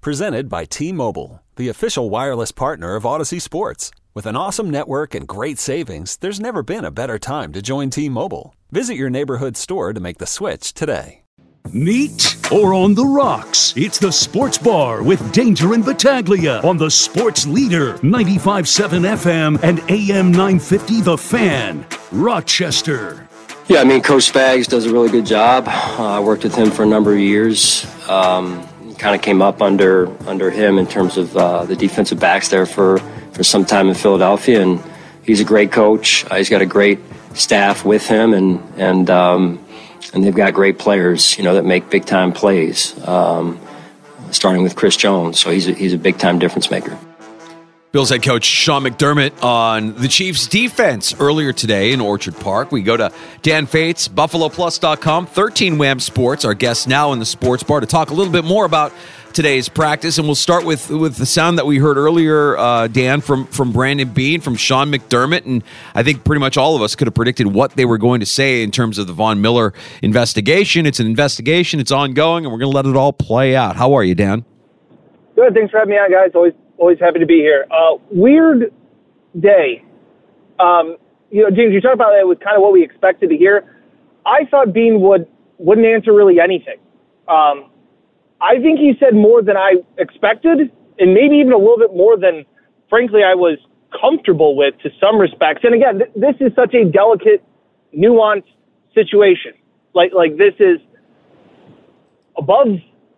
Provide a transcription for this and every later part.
Presented by T Mobile, the official wireless partner of Audacy Sports. With an awesome network and great savings, there's never been a better time to join T Mobile. Visit your neighborhood store to make the switch today. Neat or on the rocks? It's the Sports Bar with Danger and Battaglia on the Sports Leader 95.7 FM and AM 950 The Fan, Rochester. Yeah, I mean, Coach Spags does a really good job. Uh, I worked with him for a number of years. Um, kind of came up under under him in terms of uh, the defensive backs there for for some time in Philadelphia, and he's a great coach. Uh, he's got a great staff with him, and and um, and they've got great players, you know, that make big time plays. Um, starting with Chris Jones, so he's a, he's a big time difference maker. Bills head coach Sean McDermott on the Chiefs defense earlier today in Orchard Park. We go to Dan Fetes, BuffaloPlus.com, 13 Wham Sports, our guest now in the sports bar to talk a little bit more about today's practice. And we'll start with with the sound that we heard earlier, uh, Dan, from, from Brandon Beane, from Sean McDermott. And I think pretty much all of us could have predicted what they were going to say in terms of the Von Miller investigation. It's an investigation, it's ongoing, and we're going to let it all play out. How are you, Dan? Good. Thanks for having me on, guys. Always always happy to be here. Uh, weird day. Um, you know, James, you talked about it was kind of what we expected to hear. I thought Beane would wouldn't answer really anything. Um, I think he said more than I expected, and maybe even a little bit more than, frankly, I was comfortable with to some respects. And again, th- this is such a delicate, nuanced situation. Like like this is above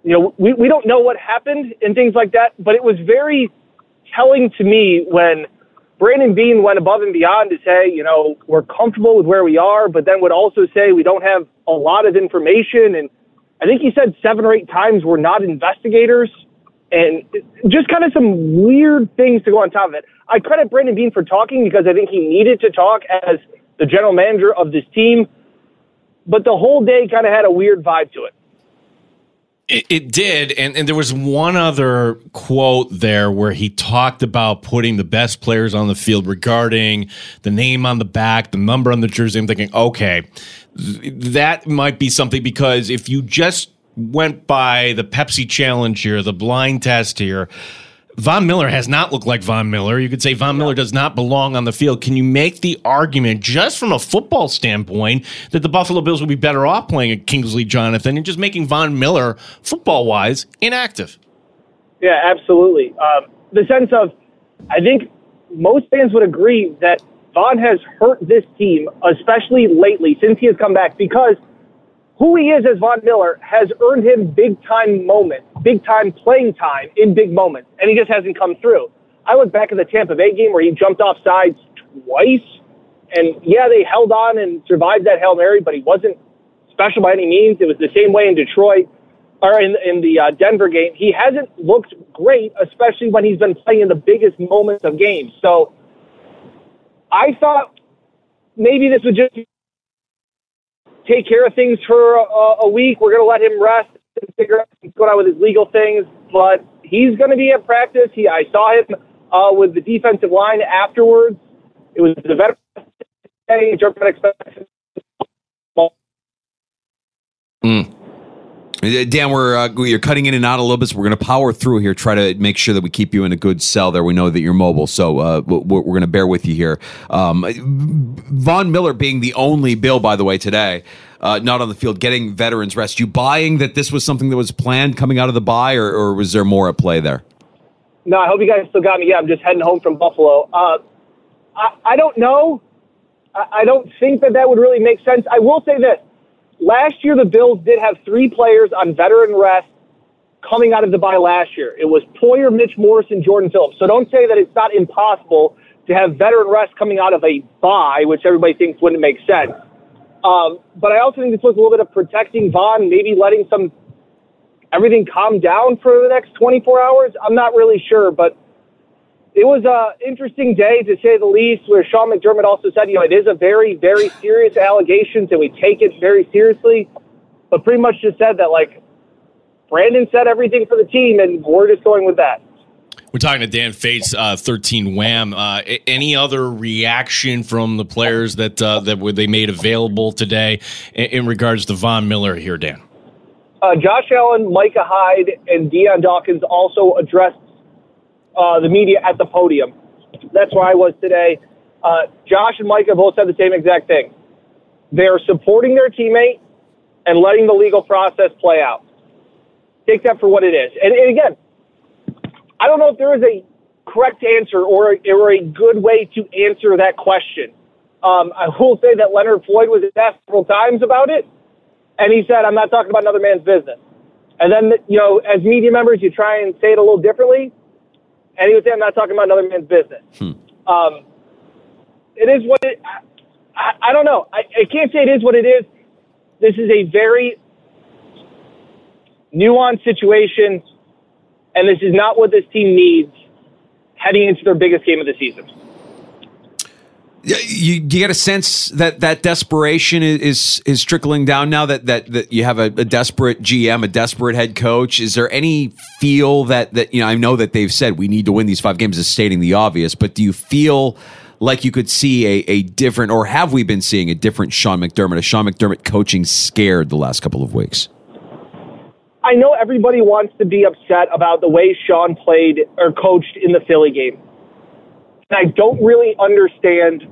you know, we, we don't know what happened and things like that, but it was very telling to me when Brandon Beane went above and beyond to say, you know, we're comfortable with where we are, but then would also say we don't have a lot of information. And I think he said seven or eight times we're not investigators and just kind of some weird things to go on top of it. I credit Brandon Beane for talking because I think he needed to talk as the general manager of this team, but the whole day kind of had a weird vibe to it. It, it, did, and, and there was one other quote there where he talked about putting the best players on the field regarding the name on the back, the number on the jersey. I'm thinking, okay, that might be something because if you just went by the Pepsi challenge here, the blind test here, Von Miller has not looked like Von Miller. You could say Von Miller does not belong on the field. Can you make the argument, just from a football standpoint, that the Buffalo Bills would be better off playing a Kingsley Jonathan and just making Von Miller, football wise, inactive? Yeah, absolutely. Um, the sense of, I think most fans would agree that Von has hurt this team, especially lately since he has come back, because who he is as Von Miller has earned him big time moments, big time playing time in big moments, and he just hasn't come through. I look back at the Tampa Bay game where he jumped off sides twice, and yeah, they held on and survived that Hail Mary, but he wasn't special by any means. It was the same way in Detroit or in, in the uh, Denver game. He hasn't looked great, especially when he's been playing in the biggest moments of games. So I thought maybe this would just take care of things for a, a week. We're going to let him rest figure out what's going on with his legal things. But he's going to be at practice. He, I saw him uh, with the defensive line afterwards. It was the veteran day. Mm. Dan, we're uh, you're cutting in and out a little bit, so we're going to power through here. Try to make sure that we keep you in a good cell. There, we know that you're mobile, so uh, we're, going to bear with you here. Um, Von Miller being the only Bill, by the way, today, uh, not on the field, getting veterans rest. You buying that this was something that was planned coming out of the buy, or, or was there more at play there? No, I hope you guys still got me. Yeah, I'm just heading home from Buffalo. Uh, I, I don't know. I, I don't think that that would really make sense. I will say this last year the Bills did have three players on veteran rest coming out of the bye last year. It was Poyer, Mitch Morse, and Jordan Phillips. So don't say that it's not impossible to have veteran rest coming out of a bye, which everybody thinks wouldn't make sense. Um, but I also think this was a little bit of protecting Von, maybe letting some everything calm down for the next 24 hours? I'm not really sure, but it was a interesting day to say the least. Where Sean McDermott also said, you know, it is a very, very serious allegations, and we take it very seriously. But pretty much just said that like Brandon said everything for the team, and we're just going with that. We're talking to Dan Fetes, uh, 13 Wham. Uh, any other reaction from the players that uh, that they made available today in, in regards to Von Miller here, Dan? Uh, Josh Allen, Micah Hyde, and Dion Dawkins also addressed uh, the media at the podium. That's where I was today. Uh, Josh and Micah both said the same exact thing. They're supporting their teammate and letting the legal process play out. Take that for what it is. And, and again, I don't know if there is a correct answer or, or a good way to answer that question. Um, I will say that Leonard Floyd was asked several times about it, and he said, I'm not talking about another man's business. And then, you know, as media members, you try and say it a little differently, and he would say, I'm not talking about another man's business. Hmm. Um, it is what it, I, I don't know. I, I can't say it is what it is. This is a very nuanced situation and this is not what this team needs heading into their biggest game of the season. You, you get a sense that that desperation is is trickling down now that that, that you have a, a, desperate GM, a desperate head coach. Is there any feel that that you know? I know that they've said we need to win these five games, is stating the obvious, but do you feel like you could see a, a different, or have we been seeing a different Sean McDermott, a Sean McDermott coaching scared the last couple of weeks? I know everybody wants to be upset about the way Sean played or coached in the Philly game. And I don't really understand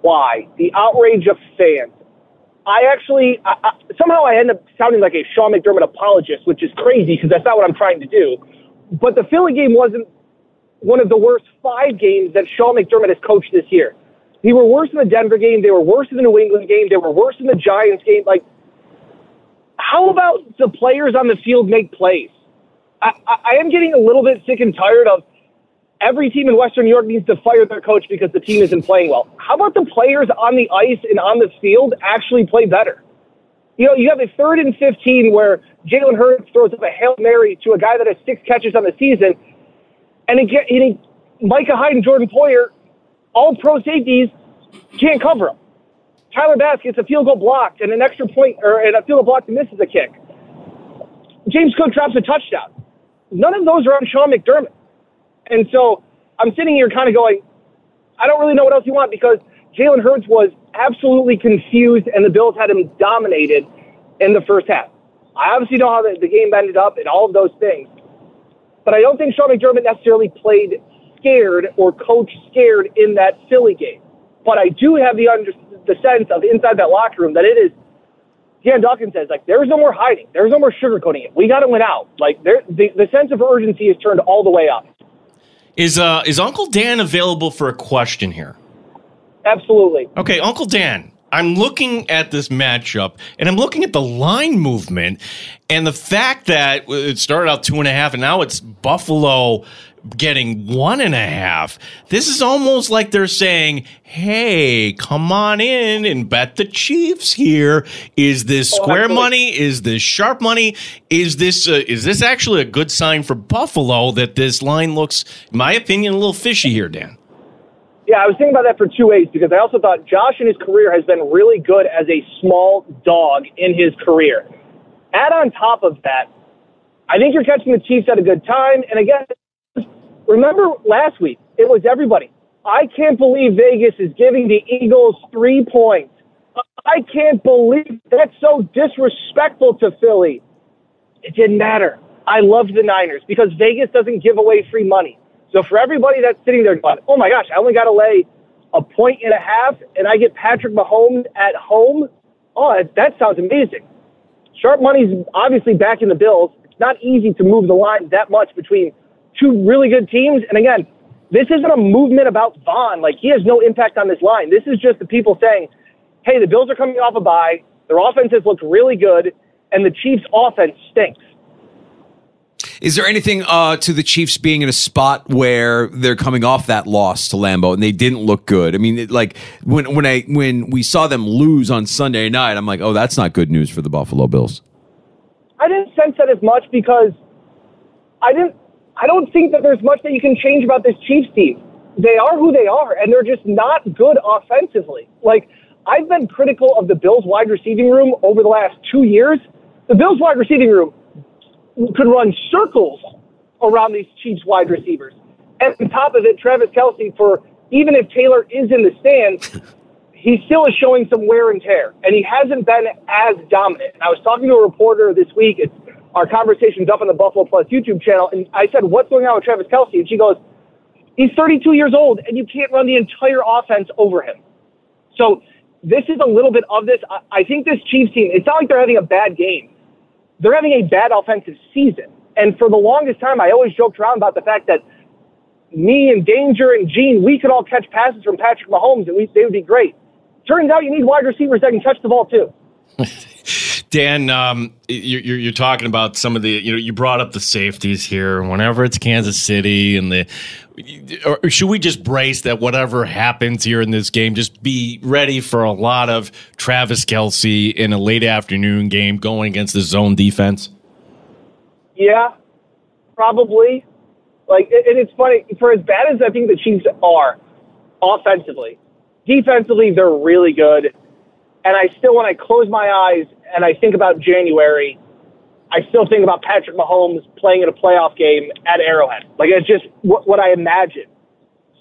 why. The outrage of fans. I actually, I, I, somehow I end up sounding like a Sean McDermott apologist, which is crazy because that's not what I'm trying to do. But the Philly game wasn't one of the worst five games that Sean McDermott has coached this year. They were worse in the Denver game. They were worse in the New England game. They were worse in the Giants game. Like, how about the players on the field make plays? I, I, am getting a little bit sick and tired of every team in Western New York needs to fire their coach because the team isn't playing well. How about the players on the ice and on the field actually play better? You know, you have a third and 15 where Jalen Hurts throws up a Hail Mary to a guy that has six catches on the season, and, and he, Micah Hyde and Jordan Poyer, all pro safeties, can't cover him. Tyler Bass gets a field goal blocked and an extra point, or and a field goal blocked and misses a kick. James Cook drops a touchdown. None of those are on Sean McDermott. And so I'm sitting here kind of going, I don't really know what else you want because Jalen Hurts was absolutely confused and the Bills had him dominated in the first half. I obviously know how the, the game ended up and all of those things. But I don't think Sean McDermott necessarily played scared or coached scared in that Philly game. But I do have the under, the sense of inside that locker room that it is. Dion Dawkins says like there's no more hiding, there's no more sugarcoating it. We got to win out. Like there, the the sense of urgency is turned all the way up. Is uh is Uncle Dan available for a question here? Absolutely. Okay, Uncle Dan. I'm looking at this matchup and I'm looking at the line movement and the fact that it started out two and a half and now it's Buffalo getting one and a half. This is almost like they're saying, Hey, come on in and bet the Chiefs here. Is this oh, square money? Is this sharp money? Is this, uh, is this actually a good sign for Buffalo that this line looks, in my opinion, a little fishy here, Dan? Yeah, I was thinking about that for two ways because I also thought Josh in his career has been really good as a small dog in his career. Add on top of that, I think you're catching the Chiefs at a good time. And again, Remember last week, it was everybody. I can't believe Vegas is giving the Eagles three points. I can't believe that's so disrespectful to Philly. It didn't matter. I loved the Niners because Vegas doesn't give away free money. So for everybody that's sitting there going, oh my gosh, I only got to lay a point and a half and I get Patrick Mahomes at home. Oh, that sounds amazing. Sharp money's obviously back in the Bills. It's not easy to move the line that much between two really good teams. And again, this isn't a movement about Von. Like he has no impact on this line. This is just the people saying, "Hey, the Bills are coming off a bye. Their offense has looked really good, and the Chiefs' offense stinks." Is there anything uh, to the Chiefs being in a spot where they're coming off that loss to Lambeau and they didn't look good? I mean, it, like when when I when we saw them lose on Sunday night, I'm like, oh, that's not good news for the Buffalo Bills. I didn't sense that as much because I didn't. I don't think that there's much that you can change about this Chiefs team. They are who they are, and they're just not good offensively. Like I've been critical of the Bills wide receiving room over the last two years. The Bills wide receiving room could run circles around these Chiefs wide receivers. And on top of it, Travis Kelce, for even if Taylor is in the stands, he still is showing some wear and tear, and he hasn't been as dominant. And I was talking to a reporter this week. It's our conversations up on the Buffalo Plus YouTube channel, and I said, "What's going on with Travis Kelce?" And she goes, "He's 32 years old, and you can't run the entire offense over him." So this is a little bit of this. I, I think this Chiefs team. It's not like they're having a bad game; they're having a bad offensive season. And for the longest time, I always joked around about the fact that me and Danger and Gene, we could all catch passes from Patrick Mahomes, and we, they would be great. Turns out you need wide receivers that can catch the ball too. Dan, um, you're, you're talking about some of the, you know, you brought up the safeties here. Whenever it's Kansas City and the, or should we just brace that whatever happens here in this game, just be ready for a lot of Travis Kelce in a late afternoon game going against the zone defense? Yeah, probably. Like, and it's funny for as bad as I think the Chiefs are offensively, defensively they're really good. And I still, when I close my eyes and I think about January, I still think about Patrick Mahomes playing in a playoff game at Arrowhead. Like it's just what, what I imagine.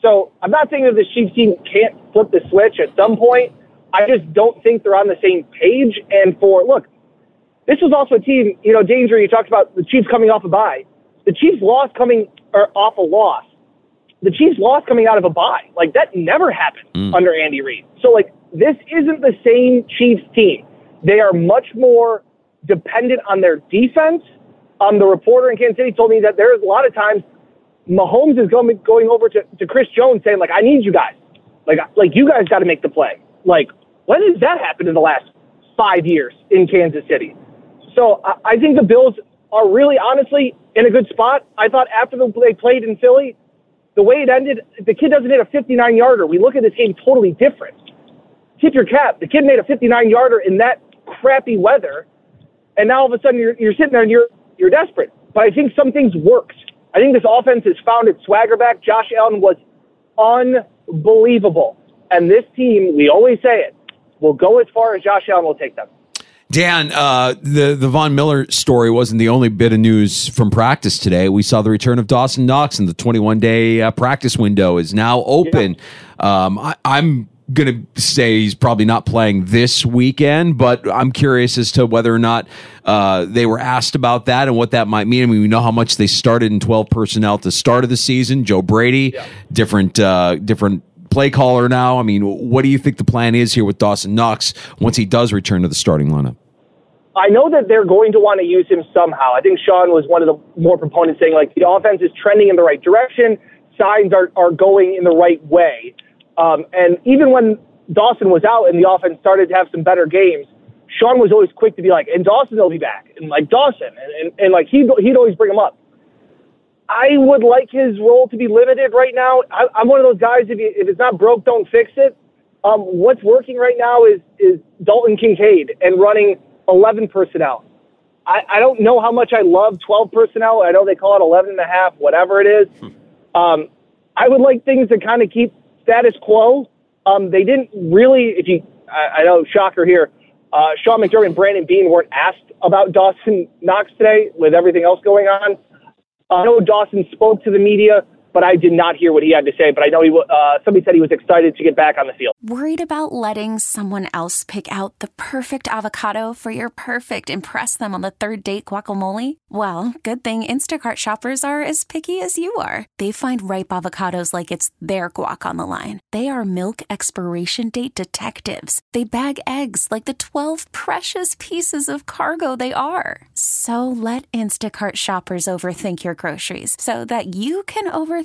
So I'm not saying that the Chiefs team can't flip the switch at some point. I just don't think they're on the same page. And for look, this was also a team. You know, danger. You talked about the Chiefs coming off a bye. The Chiefs lost coming or off a loss. The Chiefs lost coming out of a bye. Like that never happened mm. under Andy Reid. So like this isn't the same Chiefs team. They are much more dependent on their defense. Um, the reporter in Kansas City told me that there's a lot of times Mahomes is going going over to, to Chris Jones saying like, "I need you guys, like like you guys got to make the play." Like when has that happened in the last five years in Kansas City? So I, I think the Bills are really honestly in a good spot. I thought after the, they played in Philly, the way it ended, the kid doesn't hit a 59 yarder. We look at this game totally different. Tip your cap. The kid made a 59 yarder in that crappy weather, and now all of a sudden you're, you're sitting there and you're you're desperate. But I think some things worked. I think this offense has found its swagger back. Josh Allen was unbelievable, and this team, we always say it, will go as far as Josh Allen will take them. Dan, uh, the the Von Miller story wasn't the only bit of news from practice today. We saw the return of Dawson Knox, and the 21 day uh, practice window is now open. Yeah. Um, I, I'm going to say he's probably not playing this weekend, but I'm curious as to whether or not uh, they were asked about that and what that might mean. I mean, we know how much they started in 12 personnel at the start of the season. Joe Brady, yeah. different, uh, different play caller now. I mean, what do you think the plan is here with Dawson Knox once he does return to the starting lineup? I know that they're going to want to use him somehow. I think Sean was one of the more proponents saying like the offense is trending in the right direction, signs are, are going in the right way. Um, and even when Dawson was out and the offense started to have some better games, Sean was always quick to be like, and Dawson will be back, and like Dawson, and, and, and like he'd, he'd always bring him up. I would like his role to be limited right now. I, I'm one of those guys. If, you, if it's not broke, don't fix it. Um, what's working right now is is Dalton Kincaid and running 11 personnel. I, I don't know how much I love 12 personnel. I know they call it 11 and a half, whatever it is. Hmm. Um, I would like things to kind of keep status quo. Um, they didn't really, if you, I, I know, shocker here, uh, Sean McDermott and Brandon Beane weren't asked about Dawson Knox today with everything else going on. I know Dawson spoke to the media but I did not hear what he had to say. But I know he uh, somebody said he was excited to get back on the field. Worried about letting someone else pick out the perfect avocado for your perfect impress them on the third date guacamole? Well, good thing Instacart shoppers are as picky as you are. They find ripe avocados like it's their guac on the line. They are milk expiration date detectives. They bag eggs like the 12 precious pieces of cargo they are. So let Instacart shoppers overthink your groceries so that you can overthink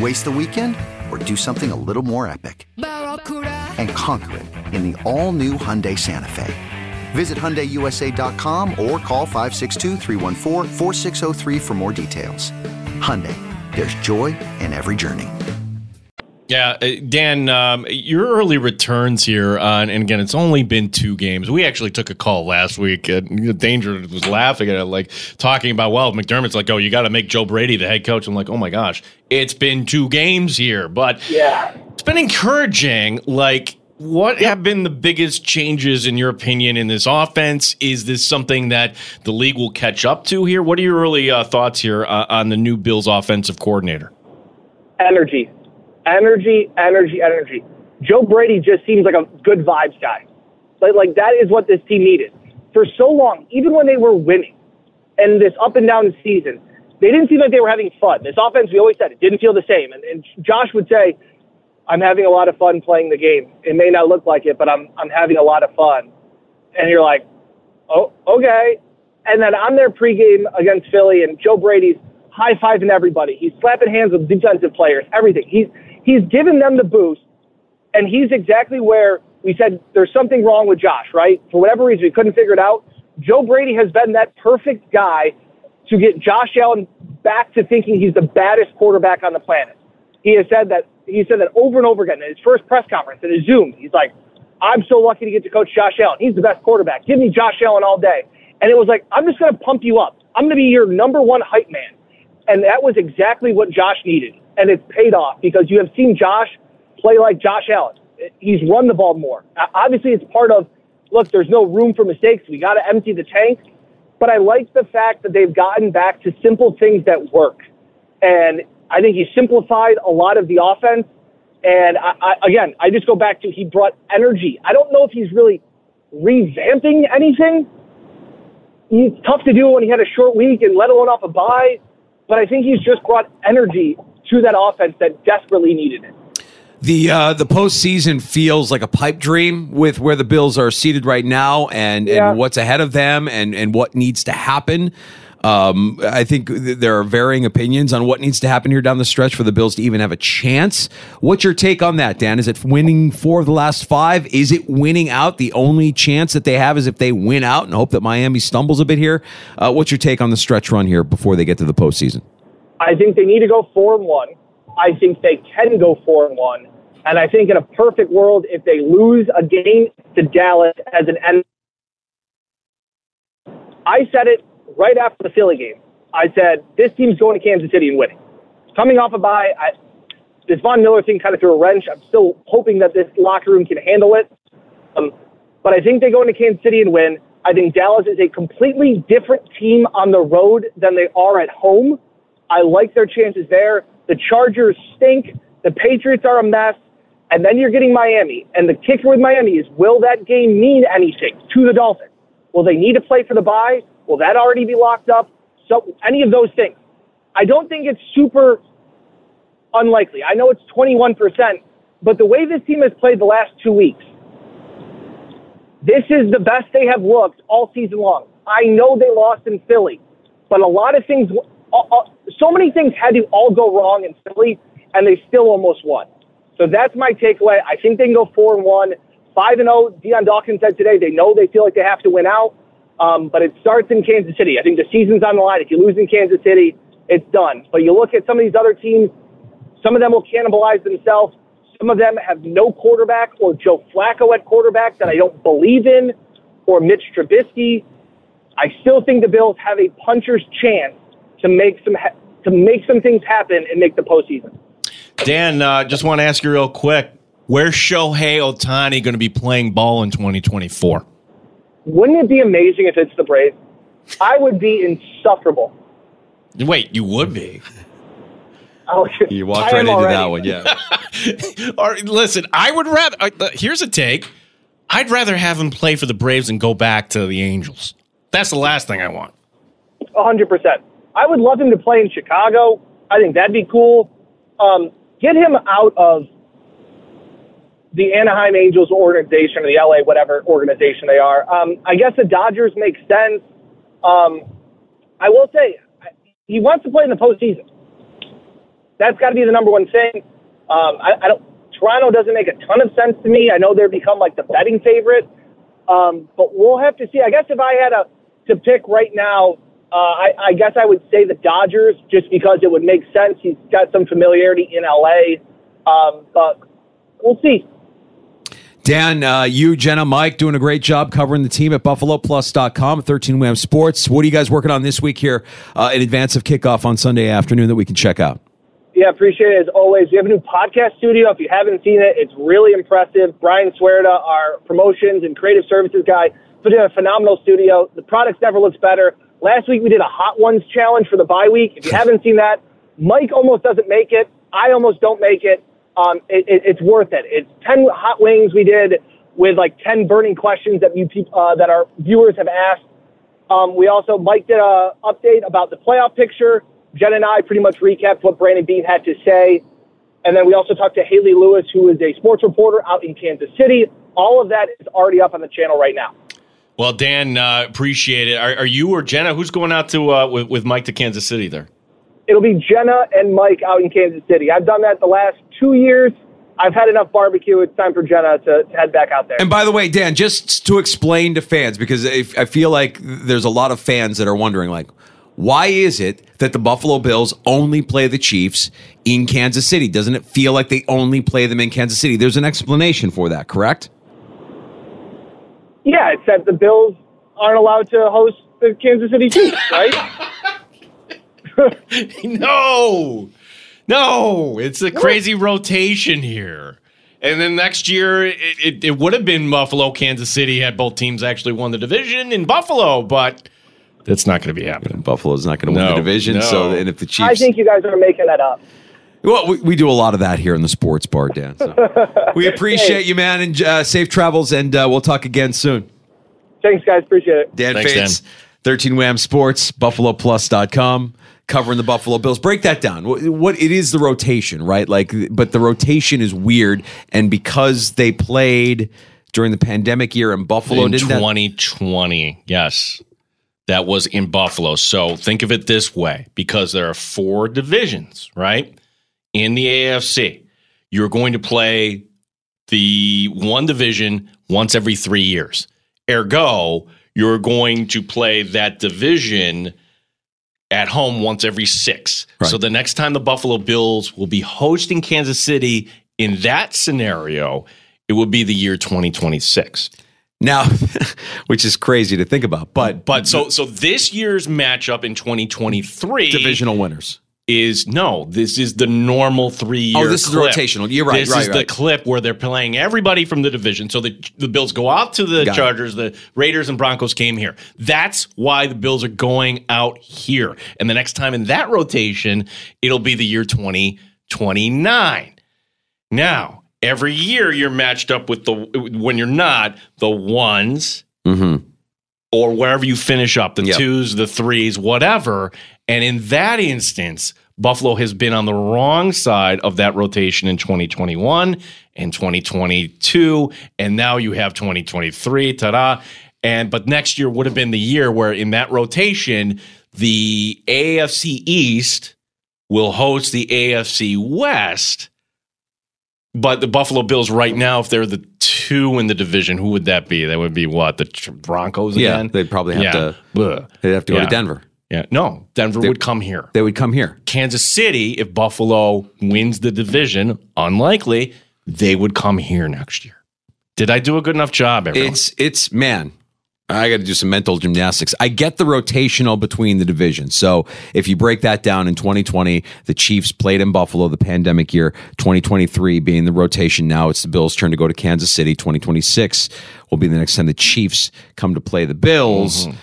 Waste the weekend or do something a little more epic? And conquer it in the all-new Hyundai Santa Fe. Visit HyundaiUSA.com or call 562 for more details. Hyundai, there's joy in every journey. Yeah, uh, Dan, um, your early returns here, uh, and again, it's only been two games. We actually took a call last week. Uh, Danger was laughing at it, like talking about, well, McDermott's like, oh, you got to make Joe Brady the head coach. I'm like, oh my gosh, it's been two games here, but yeah, it's been encouraging. Like, what have been the biggest changes, in your opinion, in this offense? Is this something that the league will catch up to here? What are your early uh, thoughts here uh, on the new Bills offensive coordinator? Energy energy, energy, energy. Joe Brady just seems like a good vibes guy. Like, like that is what this team needed. For so long, even when they were winning and this up and down season, they didn't seem like they were having fun. This offense, we always said, it didn't feel the same. And, and Josh would say, I'm having a lot of fun playing the game. It may not look like it, but I'm, I'm having a lot of fun. And you're like, oh, okay. And then on their pregame against Philly, and Joe Brady's high fiving everybody. He's slapping hands with defensive players, everything. He's he's given them the boost, and he's exactly where we said there's something wrong with Josh, right? For whatever reason, we couldn't figure it out. Joe Brady has been that perfect guy to get Josh Allen back to thinking he's the baddest quarterback on the planet. He has said that he said that over and over again in his first press conference in his Zoom. He's like, "I'm so lucky to get to coach Josh Allen. He's the best quarterback. Give me Josh Allen all day." And it was like, "I'm just going to pump you up. I'm going to be your number one hype man." And that was exactly what Josh needed and it's paid off because you have seen Josh play like Josh Allen. He's run the ball more. Obviously, it's part of look. There's no room for mistakes. We got to empty the tank. But I like the fact that they've gotten back to simple things that work, and I think he simplified a lot of the offense. And I, I, again, I just go back to he brought energy. I don't know if he's really revamping anything. He's tough to do when he had a short week and let alone off a bye. But I think he's just brought energy to that offense that desperately needed it. The uh, the postseason feels like a pipe dream with where the Bills are seated right now and, yeah. and what's ahead of them and, and what needs to happen. Um, I think there are varying opinions on what needs to happen here down the stretch for the Bills to even have a chance. What's your take on that, Dan? Is it winning four of the last five? Is it winning out? The only chance that they have is if they win out and hope that Miami stumbles a bit here. Uh, what's your take on the stretch run here before they get to the postseason? I think they need to go four and one. I think they can go four and one. And I think in a perfect world, if they lose a game to Dallas as an end, I said it right after the Philly game. I said this team's going to Kansas City and winning. Coming off a bye, I, this Von Miller thing kind of threw a wrench. I'm still hoping that this locker room can handle it. Um, but I think they go into Kansas City and win. I think Dallas is a completely different team on the road than they are at home. I like their chances there. The Chargers stink. The Patriots are a mess. And then you're getting Miami. And the kicker with Miami is will that game mean anything to the Dolphins? Will they need to play for the bye? Will that already be locked up? So any of those things. I don't think it's super unlikely. I know it's 21%, but the way this team has played the last two weeks, this is the best they have looked all season long. I know they lost in Philly, but a lot of things so many things had to all go wrong in Philly, and they still almost won. So that's my takeaway. I think they can go four and one, five and zero. Oh, Dion Dawkins said today they know they feel like they have to win out. Um, but it starts in Kansas City. I think the season's on the line. If you lose in Kansas City, it's done. But you look at some of these other teams, some of them will cannibalize themselves. Some of them have no quarterback or Joe Flacco at quarterback that I don't believe in, or Mitch Trubisky. I still think the Bills have a puncher's chance to make some ha- to make some things happen and make the postseason. Dan, uh, just want to ask you real quick: Where's Shohei Ohtani going to be playing ball in 2024? Wouldn't it be amazing if it's the Braves? I would be insufferable. Wait, you would be. Oh, You walked I right into already. that one, yeah. All right, listen, I would rather. Uh, uh, here's a take. I'd rather have him play for the Braves and go back to the Angels. That's the last thing I want. A hundred percent. I would love him to play in Chicago. I think that'd be cool. Um, get him out of the Anaheim Angels organization or the LA whatever organization they are. Um, I guess the Dodgers make sense. Um, I will say he wants to play in the postseason. That's got to be the number one thing. Um, I, I don't. Toronto doesn't make a ton of sense to me. I know they're become like the betting favorite, um, but we'll have to see. I guess if I had a to pick right now, uh, I, I guess I would say the Dodgers, just because it would make sense. He's got some familiarity in LA, um, but we'll see. Dan, uh, you, Jenna, Mike, doing a great job covering the team at BuffaloPlus.com, 13 Wham Sports. What are you guys working on this week here uh, in advance of kickoff on Sunday afternoon that we can check out? Yeah, appreciate it as always. We have a new podcast studio. If you haven't seen it, it's really impressive. Brian Swerda, our promotions and creative services guy, put in a phenomenal studio. The product never looks better. Last week we did a Hot Ones challenge for the bye week. If you haven't seen that, Mike almost doesn't make it. I almost don't make it. Um, it, it it's worth it. It's ten hot wings we did with like ten burning questions that you uh, that our viewers have asked. Um, we also Mike did a update about the playoff picture. Jen and I pretty much recapped what Brandon Beane had to say. And then we also talked to Haley Lewis, who is a sports reporter out in Kansas City. All of that is already up on the channel right now. Well, Dan, uh, appreciate it. Are, are you or Jenna? Who's going out to uh, with, with Mike to Kansas City there? It'll be Jenna and Mike out in Kansas City. I've done that the last two years. I've had enough barbecue. It's time for Jenna to, to head back out there. And by the way, Dan, just to explain to fans, because if, I feel like there's a lot of fans that are wondering, like, why is it that the Buffalo Bills only play the Chiefs in Kansas City? Doesn't it feel like they only play them in Kansas City? There's an explanation for that, correct? Yeah, it's that the Bills aren't allowed to host the Kansas City Chiefs, right? no, no, it's a crazy rotation here. And then next year, it, it, it would have been Buffalo, Kansas City had both teams actually won the division in Buffalo, but that's not going to be happening. Buffalo's not going to win the division. no. So, and if the Chiefs, I think you guys are making that up. Well, we, we do a lot of that here in the sports bar, Dan. So. we appreciate you, man, and uh, safe travels, and uh, we'll talk again soon. Thanks, guys. Appreciate it. Dan Thanks, Fetes, Dan. 13 Wham Sports, BuffaloPlus.com, covering the Buffalo Bills. Break that down. What, what it is the rotation, right? Like, but the rotation is weird, and because they played during the pandemic year in Buffalo, in didn't that- 2020, yes. That was in Buffalo. So think of it this way because there are four divisions, right? In the AFC, you're going to play the one division once every three years. Ergo, you're going to play that division at home once every six. Right. So the next time the Buffalo Bills will be hosting Kansas City in that scenario, it would be the year 2026. now, which is crazy to think about, but But so so this year's matchup in 2023 divisional winners. Is no, this is the normal three year. Oh, this is the rotational. You're right, This right, is right. the clip where they're playing everybody from the division. So the the Bills go out to the Got it. Chargers, the Raiders and Broncos came here. That's why the Bills are going out here. And the next time in that rotation, it'll be the year 2029. Now, every year you're matched up with the when you're not the ones Mm-hmm. or wherever you finish up, the Yep. twos, the threes, whatever. And in that instance, Buffalo has been on the wrong side of that rotation in 2021 and 2022. And now you have 2023. Ta da. And but next year would have been the year where in that rotation, the AFC East will host the AFC West. But the Buffalo Bills right now, if they're the two in the division, who would that be? That would be what the Broncos Yeah, again. they'd probably have Yeah. to- Ugh. They'd have to go Yeah. to Denver. Yeah, no, Denver They- would come here. They would come here. Kansas City, if Buffalo wins the division, unlikely, they would come here next year. Did I do a good enough job, everyone? It's it's man. I got to do some mental gymnastics. I get the rotational between the divisions. So if you break that down in 2020, the Chiefs played in Buffalo the pandemic year. 2023 being the rotation now, it's the Bills' turn to go to Kansas City. 2026 will be the next time the Chiefs come to play the Bills. Mm-hmm.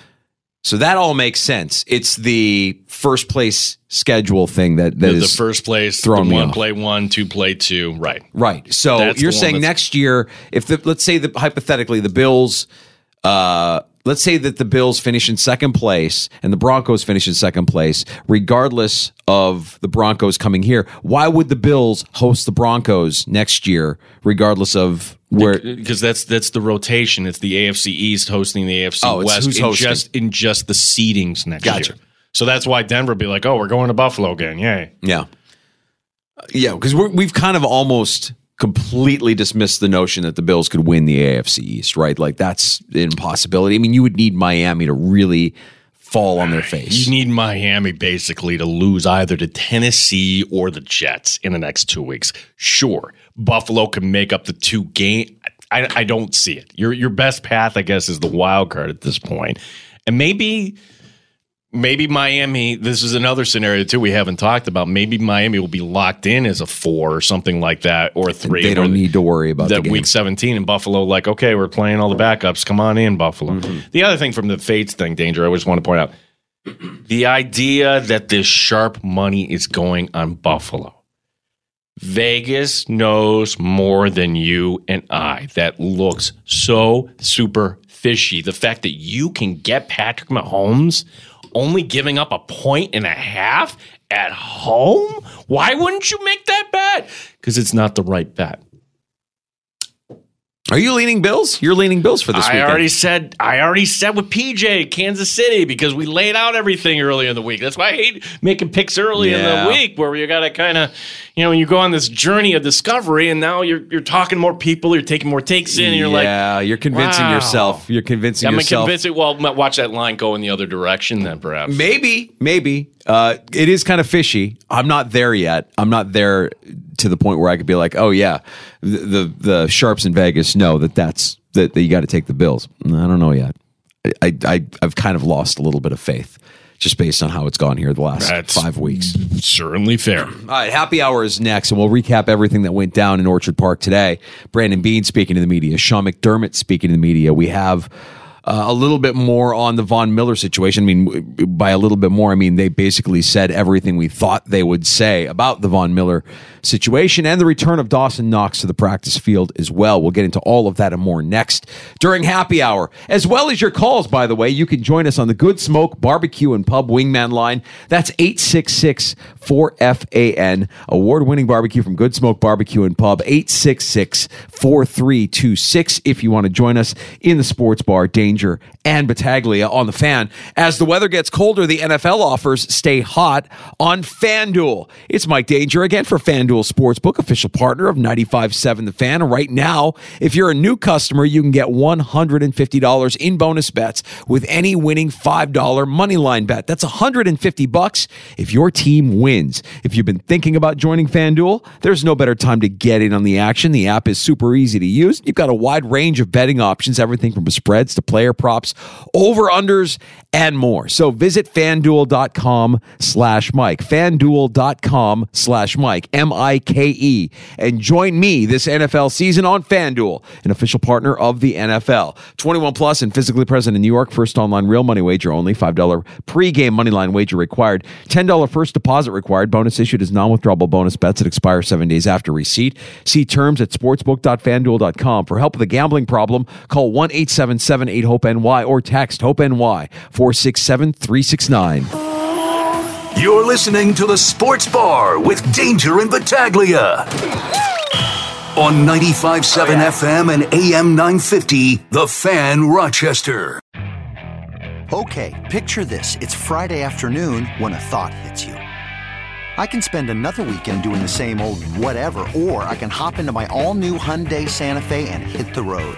So that all makes sense. It's the first place schedule thing that that the, is the first place, me one off. play one, two play two, right? Right. So That's you're saying next year, if the let's say the hypothetically the Bills, uh, let's say that the Bills finish in second place and the Broncos finish in second place, regardless of the Broncos coming here, why would the Bills host the Broncos next year, regardless of where? because that's that's the rotation. It's the AFC East hosting the AFC Oh, West who's in hosting. just in just the seedings next Gotcha. year. So that's why Denver be like, oh, we're going to Buffalo again. Yay. Yeah, uh, yeah, because we've kind of almost completely dismissed the notion that the Bills could win the AFC East, right? Like that's an impossibility. I mean, you would need Miami to really fall on their face. You need Miami basically to lose either to Tennessee or the Jets in the next two weeks. Sure, Buffalo can make up the two game. I, I don't see it. Your your best path, I guess, is the wild card at this point, and maybe maybe Miami. This is another scenario too we haven't talked about. Maybe Miami will be locked in as a four or something like that, or three. they don't need to worry about the that week 17 in Buffalo, like, okay, we're playing all the backups. Come on in, Buffalo. Mm-hmm. The other thing from the Fetes thing, Danger, I just want to point out the idea that this sharp money is going on Buffalo. Vegas knows more than you and I. That looks so super fishy. The fact that you can get Patrick Mahomes only giving up a point and a half at home? Why wouldn't you make that bet? Because it's not the right bet. Are you leaning Bills? You're leaning Bills for this I weekend. already said I already said with PJ Kansas City because we laid out everything early in the week. That's why I hate making picks early Yeah. in the week where you got to kind of, you know, you go on this journey of discovery and now you're you're talking to more people, you're taking more takes in, and you're like, yeah, you're convincing wow. yourself. You're convincing I'm yourself. convinced. Well, watch that line go in the other direction then, perhaps. Maybe, maybe. Uh, it is kind of fishy. I'm not there yet. I'm not there to the point where I could be like, oh yeah, the the, the sharps in Vegas know that that's that, that you got to take the Bills. I don't know yet. I, I I've kind of lost a little bit of faith just based on how it's gone here the last That's five weeks. Certainly fair. All right, happy hour is next, and we'll recap everything that went down in Orchard Park today. Brandon Beane speaking to the media, Sean McDermott speaking to the media. We have uh, a little bit more on the Von Miller situation. I mean, by a little bit more, I mean they basically said everything we thought they would say about the Von Miller situation and the return of Dawson Knox to the practice field as well. We'll get into all of that and more next during happy hour, as well as your calls. By the way, you can join us on the Good Smoke Barbecue and Pub Wingman line. That's 866 4FAN, award winning barbecue from Good Smoke Barbecue and Pub, 866 4326. If you want to join us in the sports bar, Danger and Battaglia on the fan. As the weather gets colder, the NFL offers stay hot on FanDuel. It's Mike Danger again for FanDuel Sportsbook, official partner of 95.7 The Fan. And right now, if you're a new customer, you can get $150 in bonus bets with any winning $5 money line bet. That's 150 bucks if your team wins. If you've been thinking about joining FanDuel, there's no better time to get in on the action. The app is super easy to use. You've got a wide range of betting options, everything from spreads to player props, over unders, and more. So visit fanduel.com slash Mike, fanduel.com slash Mike, M I K E, and join me this NFL season on FanDuel, an official partner of the NFL. 21 plus and physically present in New York. First online real money wager only. $5 pregame money line wager required. $10 first deposit required. Bonus issued as non withdrawable bonus bets that expire seven days after receipt. See terms at sportsbook.fanduel.com. For help with a gambling problem, call 1 877 8 HOPE NY or text HOPE NY 467 369. You're listening to the Sports Bar with Danger and Battaglia. On 95.7 FM and AM 950, The Fan Rochester. Okay, picture this. It's Friday afternoon when a thought hits you. I can spend another weekend doing the same old whatever, or I can hop into my all-new Hyundai Santa Fe and hit the road.